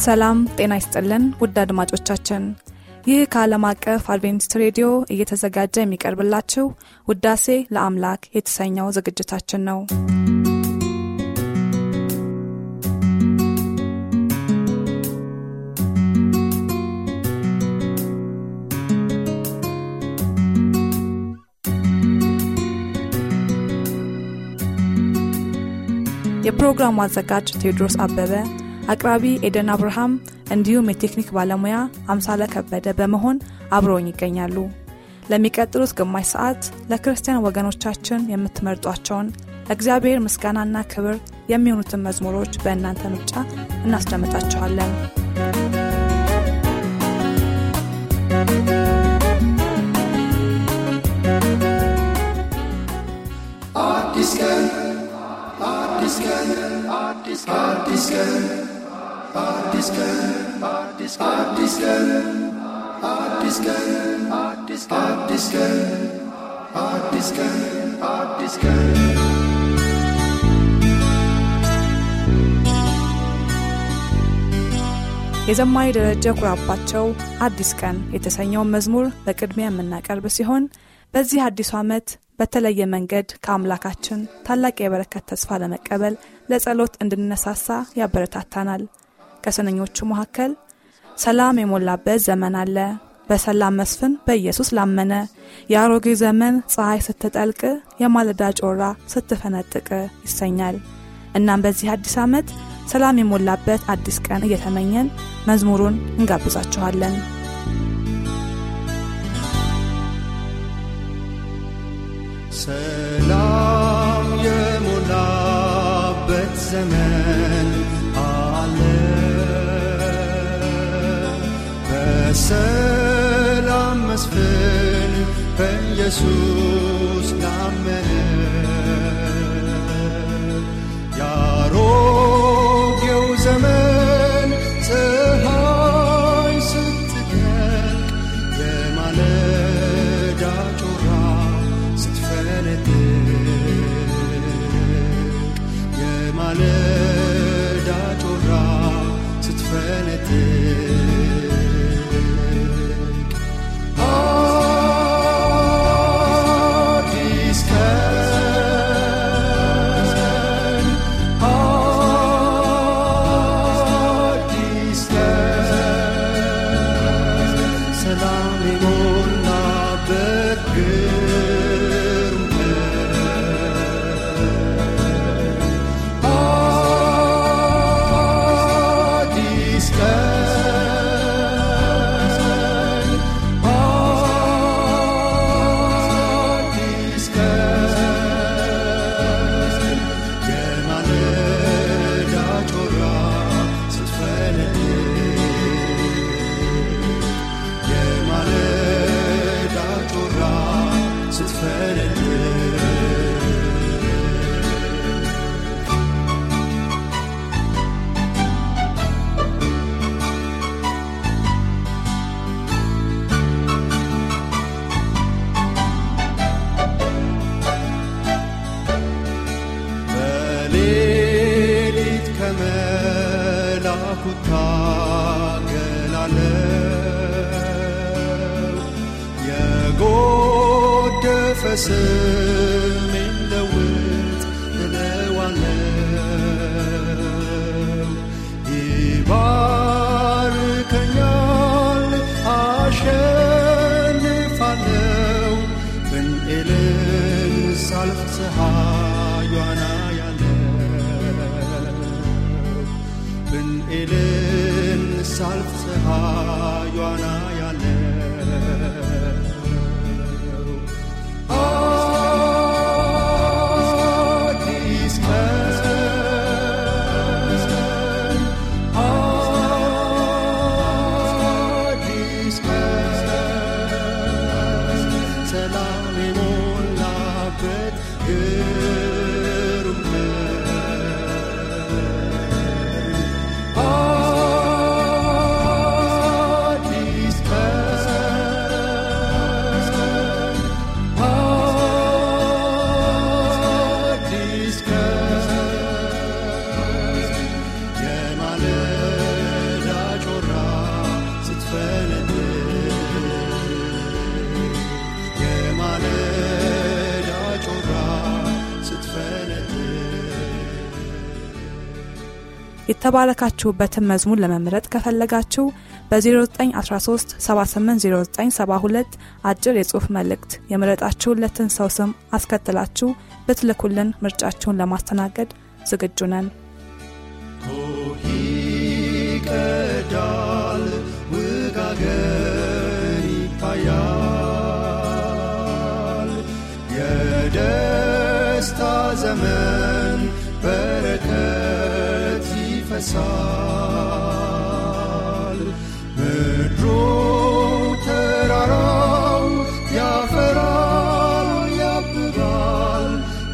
ሰላም ጤና ይስጥልን ውድ አድማጮቻችን። ይህ ከዓለም አቀፍ አድቬንቲስት ሬዲዮ እየተዘጋጀ የሚቀርብላችሁ ውዳሴ ለአምላክ የተሰኘው ዝግጅታችን ነው። የፕሮግራሙ አዘጋጅ ቴዎድሮስ አበበ አቅራቢ ኤደን አብርሃም እንዲሁም የቴክኒክ ባለሙያ አምሳለ ከበደ በመሆን አብረውኝ ይገኛሉ። ለሚቀጥሉት ግማሽ ሰዓት ለክርስቲያን ወገኖቻችን የምትመርጧቸውን ለእግዚአብሔር ምስጋናና ክብር የሚሆኑትን መዝሙሮች በእናንተ ምርጫ እናስደምጣችኋለን። አዲስ ቀን አዲስ ቀን አዲስ ቀን የዘማሪ ደረጀ ኩራባቸው አዲስ ቀን የተሰኘውን መዝሙር በቅድሚያ የምናቀርብ ሲሆን በዚህ አዲሱ ዓመት በተለየ መንገድ ከአምላካችን ታላቅ የበረከት ተስፋ ለመቀበል ለጸሎት እንድነሳሳ ያበረታታናል። ከስንኞቹ መካከል ሰላም የሞላበት ዘመን አለ፣ በሰላም መስፍን በኢየሱስ ላመነ፣ የአሮጌ ዘመን ፀሐይ ስትጠልቅ፣ የማለዳ ጮራ ስትፈነጥቅ ይሰኛል። እናም በዚህ አዲስ ዓመት ሰላም የሞላበት አዲስ ቀን እየተመኘን መዝሙሩን እንጋብዛችኋለን። ሰላም የሞላበት ዘመን በሰላም መስፍን በኢየሱስ ላመነ ያሮጌው ዘመን ፀሐይ ስትጠልቅ የማለዳ ጮራ ስትፈነጥቅ የማለዳ ጮራ ስትፈነጥቅ የተባረካችሁበትን መዝሙር ለመምረጥ ከፈለጋችሁ በ0913 780972 አጭር የጽሑፍ መልእክት የምረጣችሁለትን ሰው ስም አስከትላችሁ ብትልኩልን ምርጫችሁን ለማስተናገድ ዝግጁ ነን። ይቀዳል ውጋገን ይታያል የደስታ ዘመን ይፈሳል ምድሩ ተራራው ያፈራል ያብባል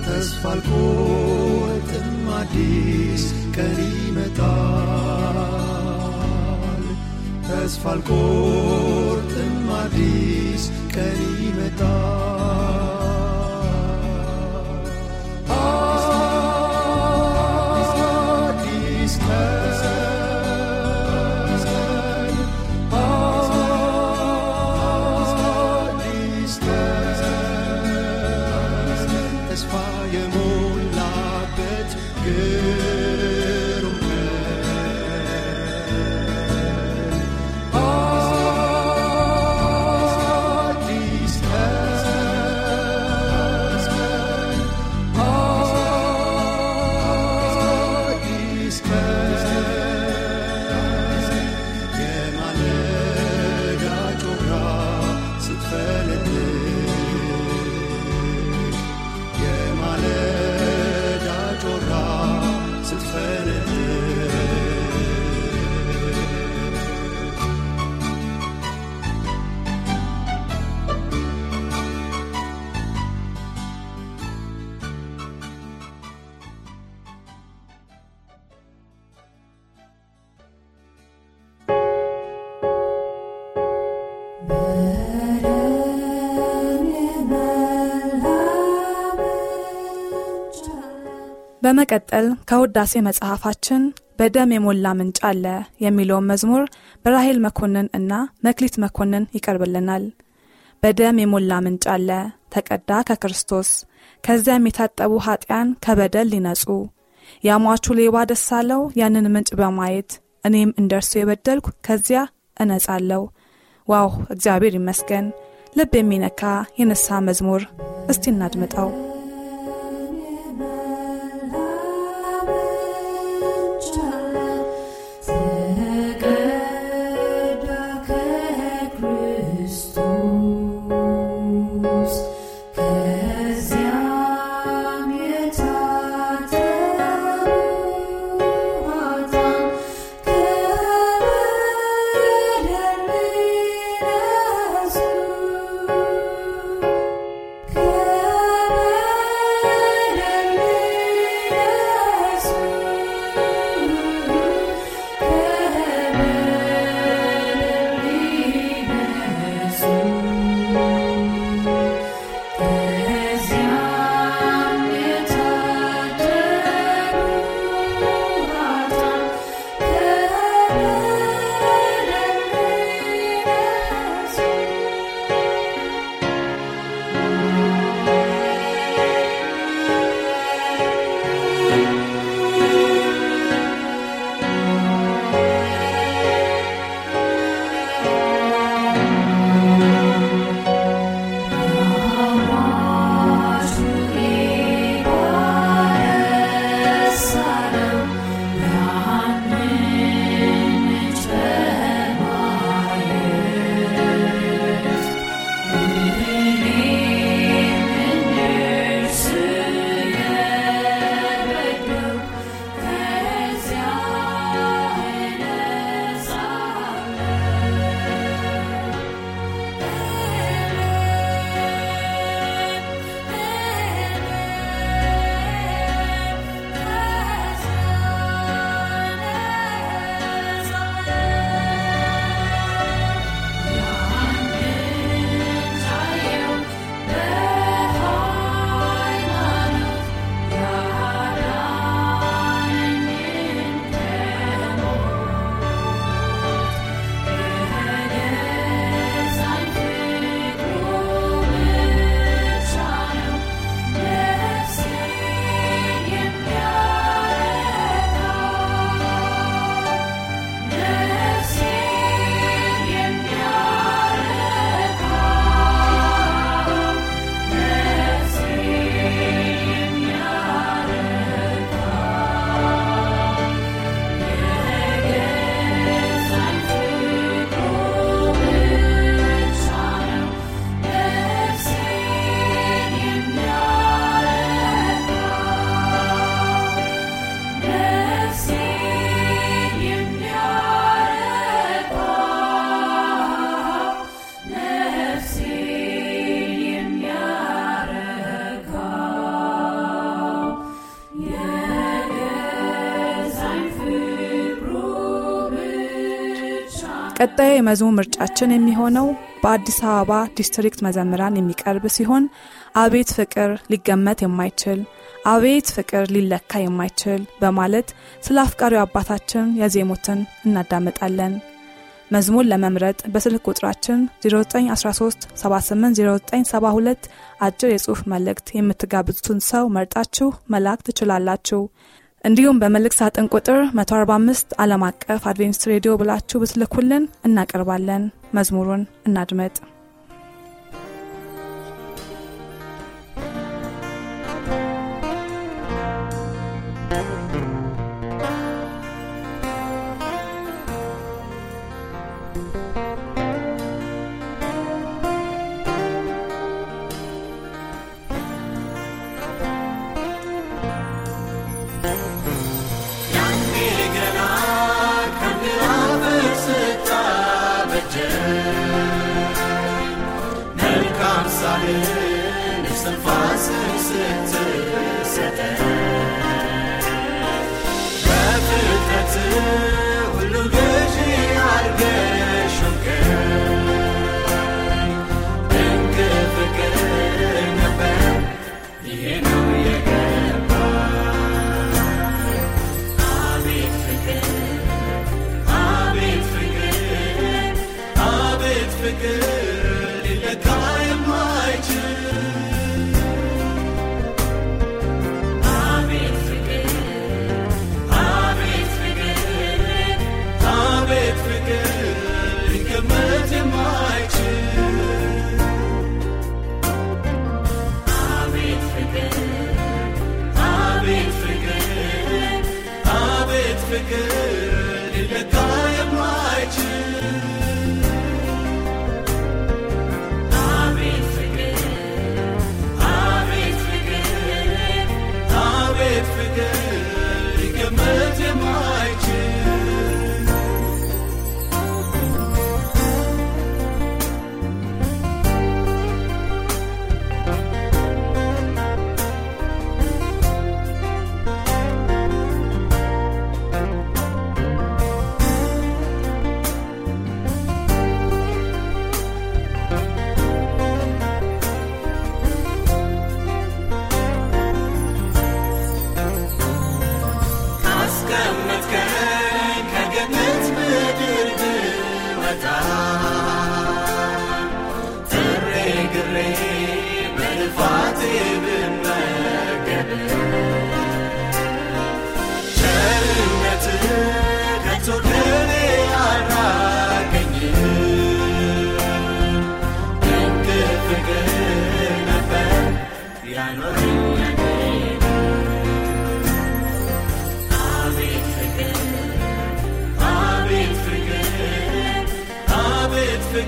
ተስፋ አልቆርጥም አዲስ ቀን ይመጣል ተስፋ አልቆርጥም አዲስ ቀን ይመጣል በመቀጠል ከውዳሴ መጽሐፋችን በደም የሞላ ምንጭ አለ የሚለውን መዝሙር በራሄል መኮንን እና መክሊት መኮንን ይቀርብልናል። በደም የሞላ ምንጭ አለ ተቀዳ ከክርስቶስ ከዚያም የታጠቡ ኀጢያን ከበደል ሊነጹ ያሟቹ ሌባ ደስ አለው ያንን ምንጭ በማየት እኔም እንደርሱ የበደልኩ ከዚያ እነጻለሁ። ዋው እግዚአብሔር ይመስገን። ልብ የሚነካ የንስሐ መዝሙር እስቲ እናድምጠው። ቀጣዩ የመዝሙር ምርጫችን የሚሆነው በአዲስ አበባ ዲስትሪክት መዘምራን የሚቀርብ ሲሆን አቤት ፍቅር ሊገመት የማይችል አቤት ፍቅር ሊለካ የማይችል በማለት ስለ አፍቃሪው አባታችን ያዜሙትን እናዳምጣለን። መዝሙር ለመምረጥ በስልክ ቁጥራችን 0913 780972 አጭር የጽሑፍ መልእክት የምትጋብዙትን ሰው መርጣችሁ መላክ ትችላላችሁ። እንዲሁም በመልእክት ሳጥን ቁጥር 145 ዓለም አቀፍ አድቬንቲስት ሬዲዮ ብላችሁ ብትልኩልን እናቀርባለን። መዝሙሩን እናድመጥ።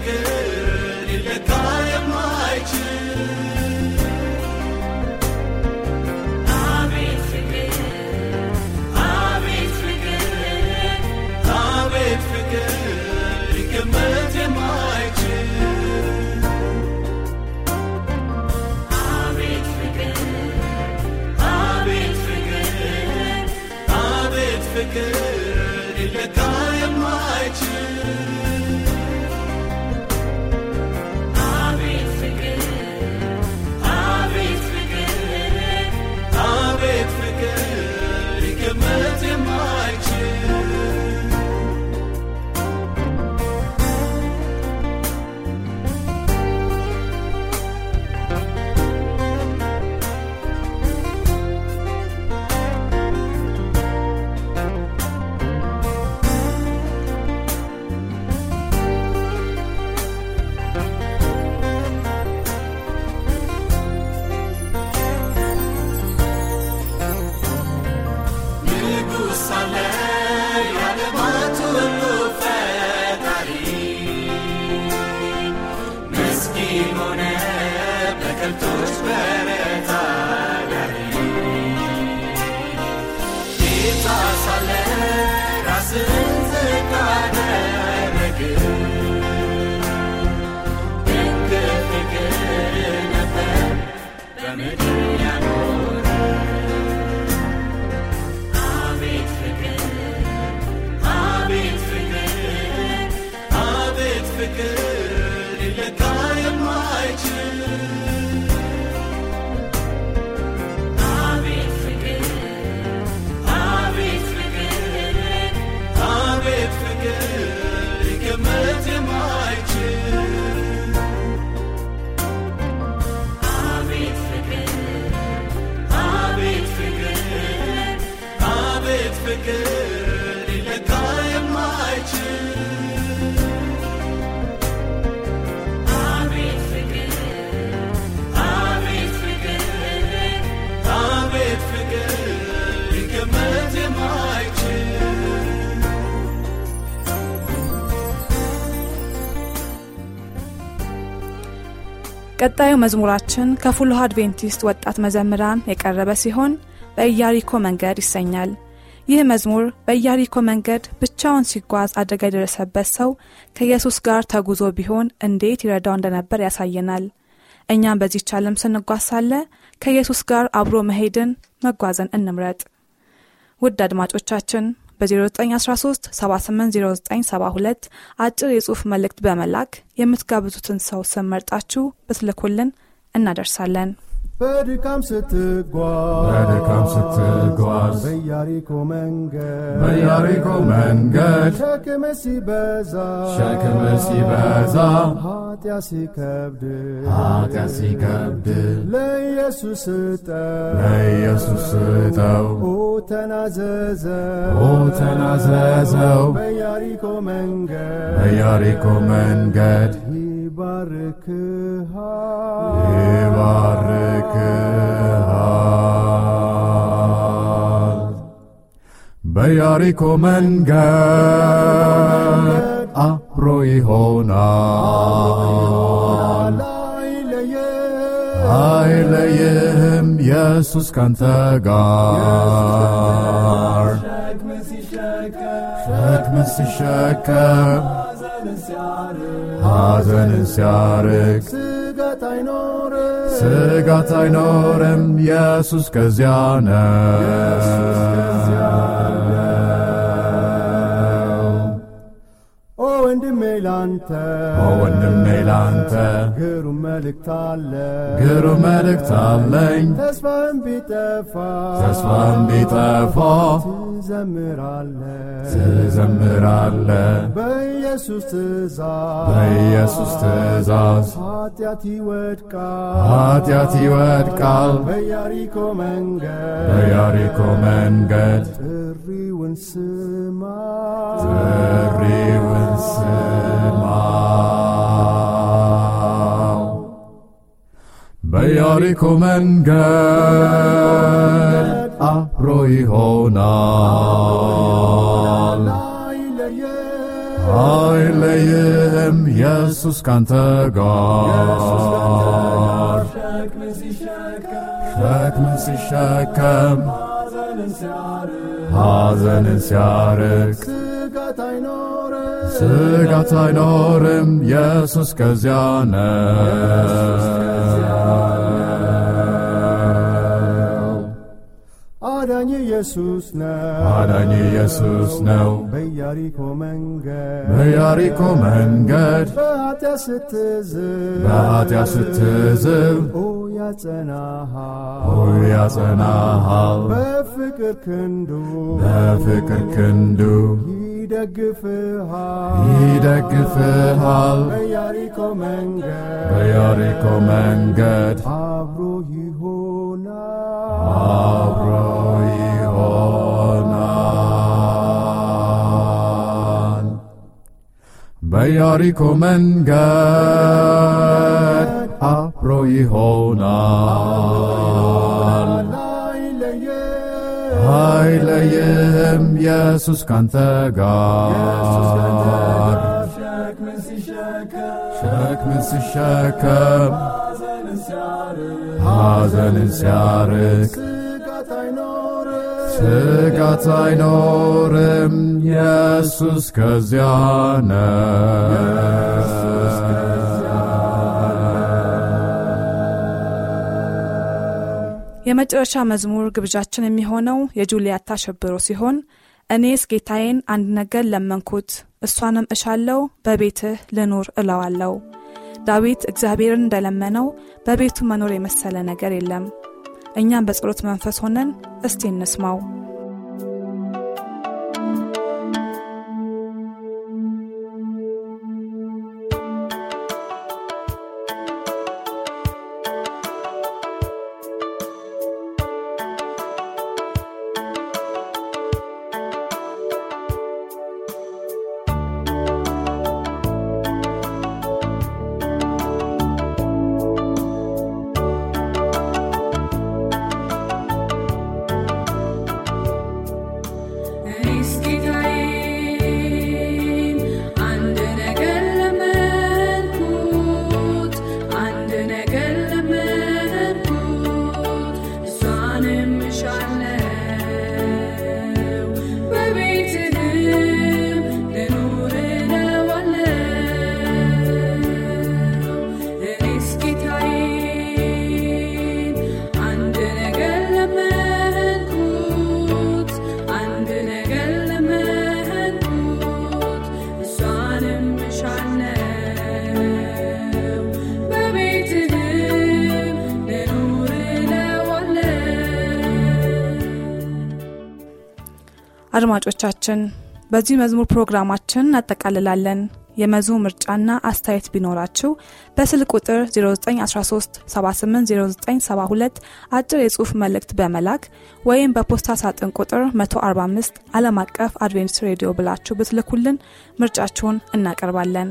Yeah. ቀጣዩ መዝሙራችን ከፉልሃ አድቬንቲስት ወጣት መዘምራን የቀረበ ሲሆን በኢያሪኮ መንገድ ይሰኛል። ይህ መዝሙር በኢያሪኮ መንገድ ብቻውን ሲጓዝ አደጋ የደረሰበት ሰው ከኢየሱስ ጋር ተጉዞ ቢሆን እንዴት ይረዳው እንደነበር ያሳየናል። እኛም በዚህች ዓለም ስንጓዝ ሳለ ከኢየሱስ ጋር አብሮ መሄድን መጓዝን እንምረጥ። ውድ አድማጮቻችን በ0913 780972 አጭር የጽሑፍ መልእክት በመላክ የምትጋብዙትን ሰው ስም መርጣችሁ ብትልኩልን እናደርሳለን። በድካም ስትጓዝ በድካም ስትጓዝ በኢያሪኮ መንገድ በኢያሪኮ መንገድ ሸክም ሲበዛ ሸክም ሲበዛ ኃጢአት ሲከብድ ኃጢአት ሲከብድ ለኢየሱስ ስጠው ለኢየሱስ ስጠው ኦ ተናዘዘው ኦ ተናዘዘው በኢያሪኮ መንገድ በኢያሪኮ መንገድ ይባርክሃል። በኢያሪኮ መንገድ አብሮ ይሆናል። አይለየም አይለይህም ኢየሱስ ካንተ ጋር። ሸክም ሲሸከም ሐዘንን ሲያርቅ ስጋት አይኖርም። ስጋት አይኖርም። ኢየሱስ ከዚያ ነው ላንተ ወንድሜ ላንተ ግሩም መልእክት አለ። ግሩም መልእክት አለኝ። ተስፋም ቢጠፋ ተስፋም ቢጠፋ ትዘምራለ ትዘምራለ በኢየሱስ ትእዛዝ በኢየሱስ ትእዛዝ ኃጢአት ይወድቃል። ኃጢአት ይወድቃል። በኢያሪኮ መንገድ በኢያሪኮ መንገድ ጥሪውን ስማ ጥሪውን ስማው በኢያሪኮ መንገድ አብሮ ይሆናል አይለየም አይለይህም ኢየሱስ ካንተ ጋር ሸክምን ሲሸከም ሐዘንን ሲያርቅ ስጋት አይኖርም። ኢየሱስ ከዚያ ነው አዳኝ ኢየሱስ ነው። አዳኝ ኢየሱስ ነው። በኢያሪኮ መንገድ በኢያሪኮ መንገድ በኃጢአት ስትዝብ በኃጢአት ስትዝብ ያጸናሃል። ያጸናሃል። በፍቅር ክንዱ በፍቅር ክንዱ ይደግፍሃል። ይደግፍሃል። በኢያሪኮ መንገድ በኢያሪኮ መንገድ አብሮ ይሆናል። አብሮ ይሆናል። በኢያሪኮ መንገድ አብሮ ይሆናል አይለይህም ኢየሱስ ካንተ ጋር ሸክምን ሲሸከም ሐዘንን ሲያርቅ ስጋት አይኖርም ኢየሱስ ከዚያ ነው የመጨረሻ መዝሙር ግብዣችን የሚሆነው የጁልያታ ሸብሮ ሲሆን እኔስ ጌታዬን አንድ ነገር ለመንኩት እሷንም እሻለው በቤትህ ልኑር እለዋለው ዳዊት እግዚአብሔርን እንደለመነው በቤቱ መኖር የመሰለ ነገር የለም። እኛም በጸሎት መንፈስ ሆነን እስቲ እንስማው አድማጮቻችን በዚህ መዝሙር ፕሮግራማችን እናጠቃልላለን። የመዝሙር ምርጫና አስተያየት ቢኖራችሁ በስልክ ቁጥር 0913 780972 አጭር የጽሑፍ መልእክት በመላክ ወይም በፖስታ ሳጥን ቁጥር 145 ዓለም አቀፍ አድቬንቲስት ሬዲዮ ብላችሁ ብትልኩልን ምርጫችሁን እናቀርባለን።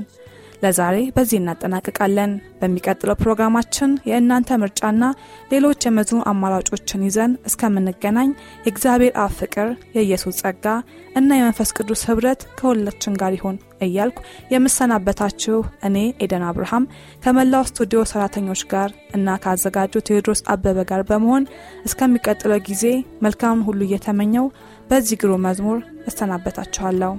ለዛሬ በዚህ እናጠናቅቃለን። በሚቀጥለው ፕሮግራማችን የእናንተ ምርጫና ሌሎች የመዝሙር አማራጮችን ይዘን እስከምንገናኝ የእግዚአብሔር አብ ፍቅር፣ የኢየሱስ ጸጋ እና የመንፈስ ቅዱስ ኅብረት ከሁላችን ጋር ይሁን እያልኩ የምሰናበታችሁ እኔ ኤደን አብርሃም ከመላው ስቱዲዮ ሰራተኞች ጋር እና ከአዘጋጁ ቴዎድሮስ አበበ ጋር በመሆን እስከሚቀጥለው ጊዜ መልካምን ሁሉ እየተመኘው በዚህ ግሩም መዝሙር እሰናበታችኋለሁ።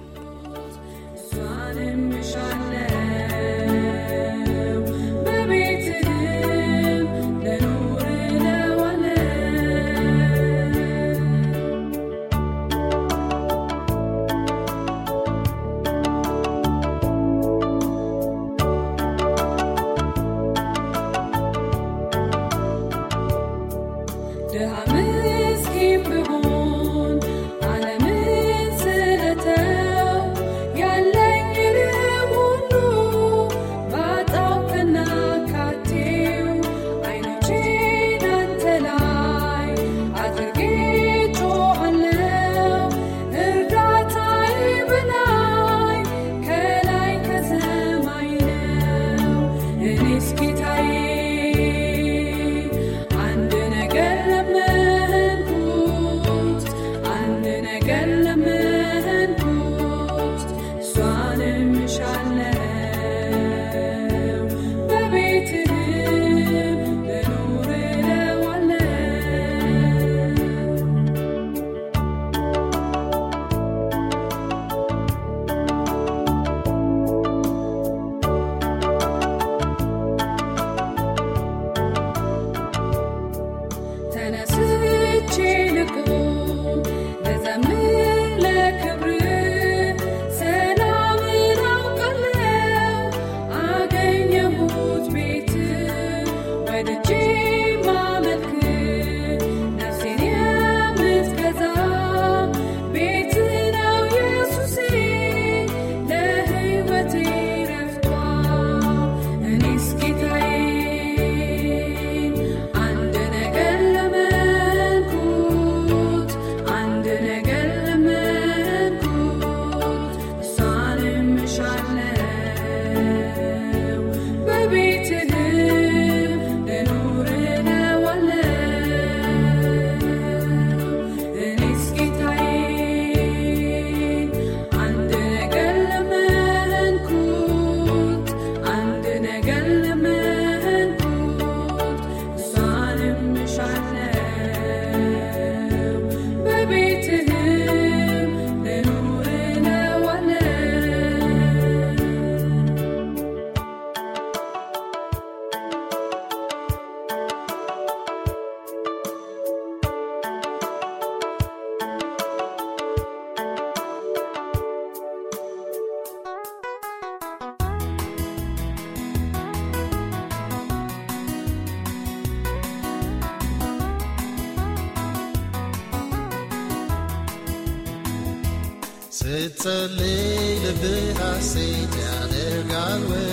ስትጸልይ ልብህ ሐሴት ያደርጋል ወይ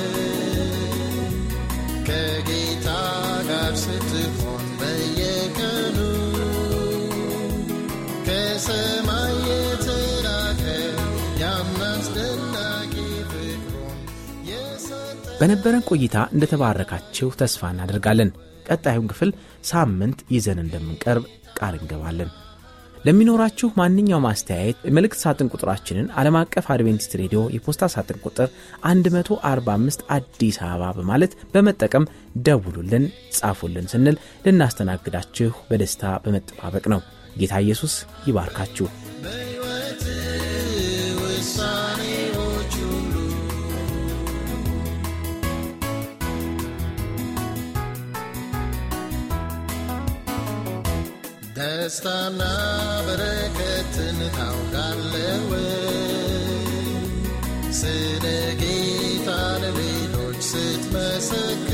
ከጌታ ጋር ስትሆን በየቀኑ ከሰማይ የተላከ ያን አስደናቂ ፍቅሩን በነበረን ቆይታ እንደተባረካችሁ ተስፋ እናደርጋለን። ቀጣዩን ክፍል ሳምንት ይዘን እንደምንቀርብ ቃል እንገባለን። ለሚኖራችሁ ማንኛውም አስተያየት የመልእክት ሳጥን ቁጥራችንን ዓለም አቀፍ አድቬንቲስት ሬዲዮ የፖስታ ሳጥን ቁጥር 145 አዲስ አበባ በማለት በመጠቀም ደውሉልን፣ ጻፉልን ስንል ልናስተናግዳችሁ በደስታ በመጠባበቅ ነው። ጌታ ኢየሱስ ይባርካችሁ። ደስታና በረከትን ታውቃለህ ስለ ጌታ ለሌሎች ስትመሰክር